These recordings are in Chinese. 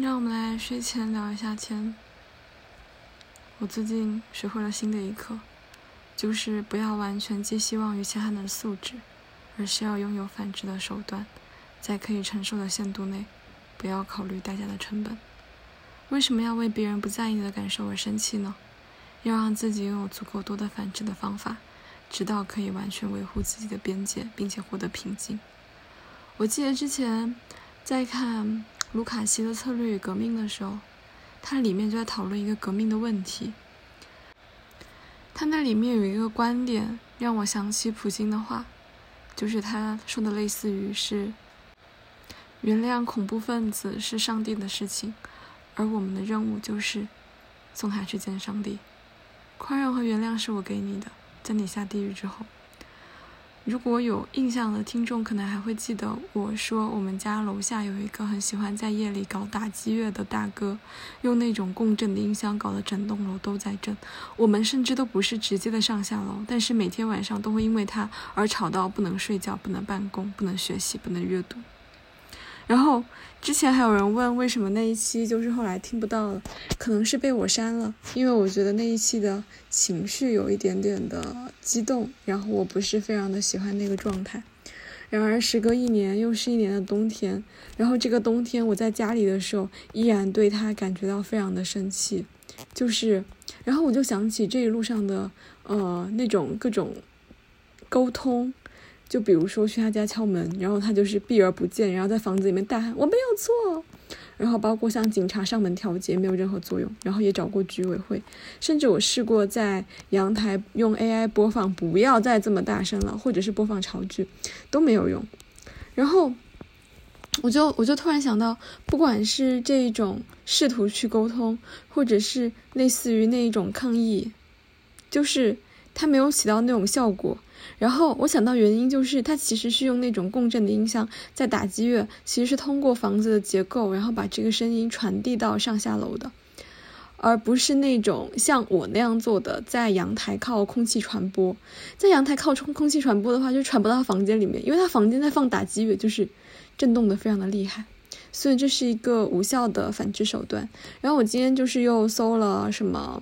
让我们来睡前聊一下天。我最近学会了新的一课，就是不要完全寄希望于其他人的素质，而是要拥有反制的手段，在可以承受的限度内，不要考虑代价的成本。为什么要为别人不在意的感受而生气呢？要让自己拥有足够多的反制的方法，直到可以完全维护自己的边界，并且获得平静。我记得之前在看。卢卡西的策略与革命的时候，它里面就在讨论一个革命的问题。他那里面有一个观点让我想起普京的话，就是他说的类似于是：原谅恐怖分子是上帝的事情，而我们的任务就是送他去见上帝。宽容和原谅是我给你的，在你下地狱之后。如果有印象的听众，可能还会记得我说，我们家楼下有一个很喜欢在夜里搞打击乐的大哥，用那种共振的音箱搞得整栋楼都在震。我们甚至都不是直接的上下楼，但是每天晚上都会因为他而吵到不能睡觉、不能办公、不能学习、不能阅读。然后之前还有人问为什么那一期就是后来听不到了，可能是被我删了，因为我觉得那一期的情绪有一点点的激动，然后我不是非常的喜欢那个状态。然而时隔一年，又是一年的冬天，然后这个冬天我在家里的时候，依然对他感觉到非常的生气，就是，然后我就想起这一路上的呃那种各种沟通。就比如说去他家敲门，然后他就是避而不见，然后在房子里面大喊我没有错，然后包括像警察上门调解没有任何作用，然后也找过居委会，甚至我试过在阳台用 AI 播放不要再这么大声了，或者是播放潮剧，都没有用。然后我就我就突然想到，不管是这一种试图去沟通，或者是类似于那一种抗议，就是它没有起到那种效果。然后我想到原因就是，它其实是用那种共振的音箱在打击乐，其实是通过房子的结构，然后把这个声音传递到上下楼的，而不是那种像我那样做的，在阳台靠空气传播。在阳台靠空空气传播的话，就传不到房间里面，因为它房间在放打击乐，就是震动的非常的厉害，所以这是一个无效的反制手段。然后我今天就是又搜了什么。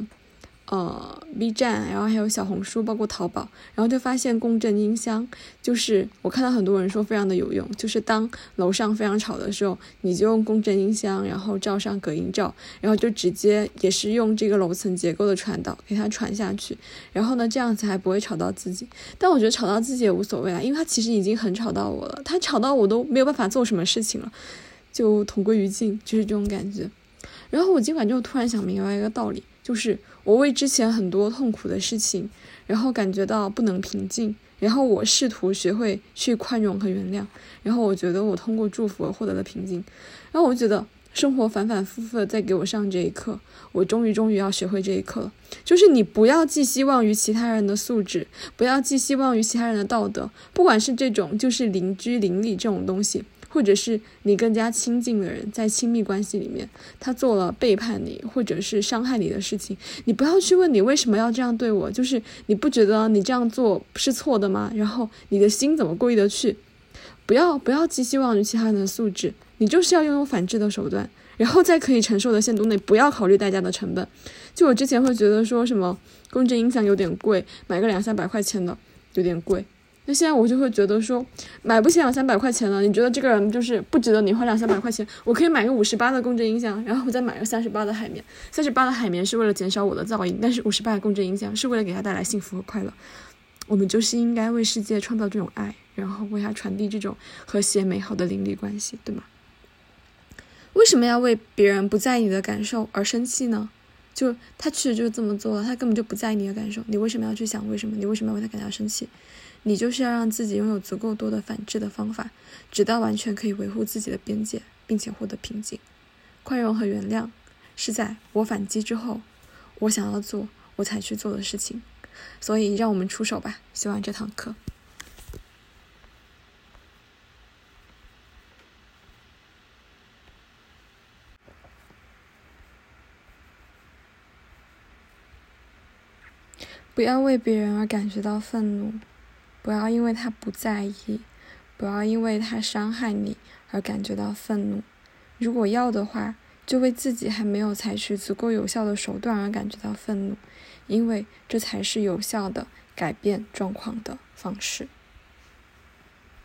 呃，B 站，然后还有小红书，包括淘宝，然后就发现共振音箱，就是我看到很多人说非常的有用，就是当楼上非常吵的时候，你就用共振音箱，然后罩上隔音罩，然后就直接也是用这个楼层结构的传导给它传下去，然后呢，这样子还不会吵到自己。但我觉得吵到自己也无所谓啊，因为它其实已经很吵到我了，它吵到我都没有办法做什么事情了，就同归于尽，就是这种感觉。然后我今晚就突然想明白一个道理。就是我为之前很多痛苦的事情，然后感觉到不能平静，然后我试图学会去宽容和原谅，然后我觉得我通过祝福而获得了平静，然后我觉得生活反反复复的在给我上这一课，我终于终于要学会这一课了，就是你不要寄希望于其他人的素质，不要寄希望于其他人的道德，不管是这种就是邻居邻里这种东西。或者是你更加亲近的人，在亲密关系里面，他做了背叛你或者是伤害你的事情，你不要去问你为什么要这样对我，就是你不觉得你这样做是错的吗？然后你的心怎么过意得去？不要不要寄希望于其他人的素质，你就是要拥有反制的手段，然后在可以承受的限度内，不要考虑代价的成本。就我之前会觉得说什么共振音响有点贵，买个两三百块钱的有点贵。那现在我就会觉得说，买不起两三百块钱了，你觉得这个人就是不值得你花两三百块钱？我可以买个五十八的共振音响，然后我再买个三十八的海绵。三十八的海绵是为了减少我的噪音，但是五十八的共振音响是为了给他带来幸福和快乐。我们就是应该为世界创造这种爱，然后为他传递这种和谐美好的邻里关系，对吗？为什么要为别人不在意你的感受而生气呢？就他确实就这么做了，他根本就不在意你的感受，你为什么要去想为什么？你为什么要为他感到生气？你就是要让自己拥有足够多的反制的方法，直到完全可以维护自己的边界，并且获得平静。宽容和原谅是在我反击之后，我想要做我才去做的事情。所以，让我们出手吧！希望这堂课。不要为别人而感觉到愤怒。不要因为他不在意，不要因为他伤害你而感觉到愤怒。如果要的话，就为自己还没有采取足够有效的手段而感觉到愤怒，因为这才是有效的改变状况的方式。